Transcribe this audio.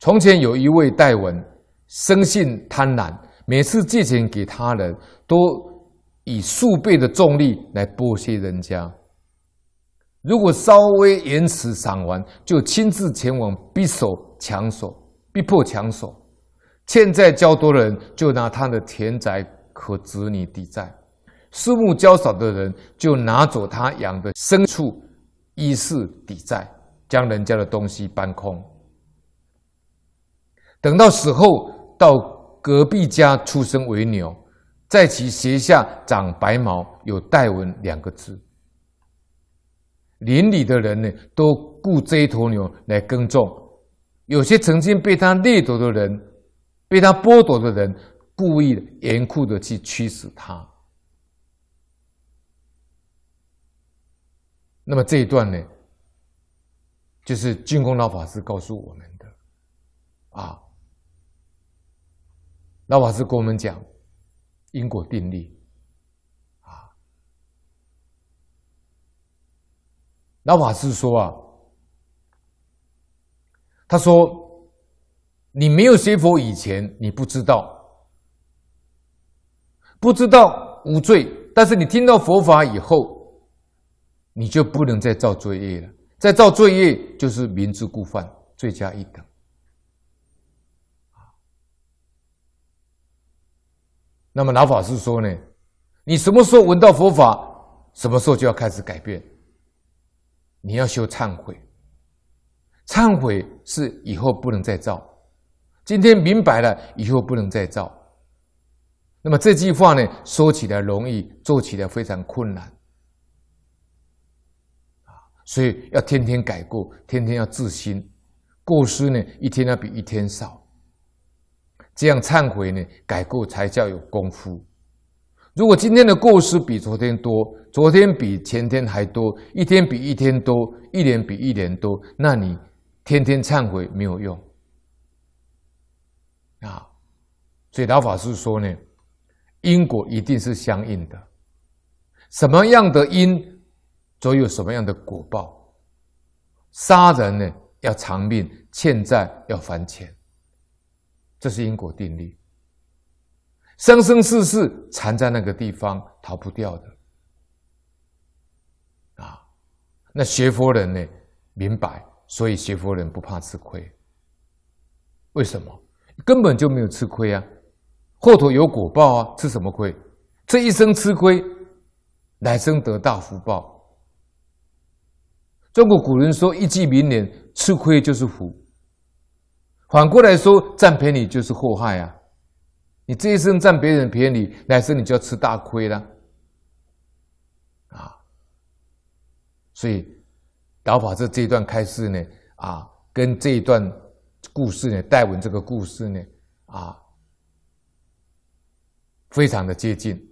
从前有一位戴文，生性贪婪，每次借钱给他人都以数倍的重利来剥削人家。如果稍微延迟偿还，就亲自前往逼手抢手，逼迫抢手。欠债较多的人，就拿他的田宅和子女抵债；数目较少的人，就拿走他养的牲畜、衣饰抵债，将人家的东西搬空。等到死后，到隔壁家出生为牛，在其鞋下长白毛，有戴文两个字。邻里的人呢，都雇这一头牛来耕种。有些曾经被他掠夺的人，被他剥夺的人，故意严酷的去驱使他。那么这一段呢，就是净空老法师告诉我们的啊。老法师跟我们讲因果定律啊。老法师说啊，他说你没有学佛以前，你不知道，不知道无罪。但是你听到佛法以后，你就不能再造罪业了。再造罪业就是明知故犯，罪加一等。那么老法师说呢，你什么时候闻到佛法，什么时候就要开始改变。你要修忏悔，忏悔是以后不能再造。今天明白了，以后不能再造。那么这句话呢，说起来容易，做起来非常困难。啊，所以要天天改过，天天要自新，过失呢，一天要比一天少。这样忏悔呢，改过才叫有功夫。如果今天的过失比昨天多，昨天比前天还多，一天比一天多，一年比一年多，那你天天忏悔没有用啊。所以老法师说呢，因果一定是相应的，什么样的因，就有什么样的果报。杀人呢，要偿命；欠债要还钱。这是因果定律，生生世世缠在那个地方，逃不掉的。啊，那学佛人呢，明白，所以学佛人不怕吃亏。为什么？根本就没有吃亏啊，后头有果报啊，吃什么亏？这一生吃亏，来生得大福报。中国古人说一句名言：“吃亏就是福。”反过来说，占便宜就是祸害啊！你这一生占别人便宜，来生你就要吃大亏了啊！所以，老法师这一段开示呢，啊，跟这一段故事呢，戴文这个故事呢，啊，非常的接近。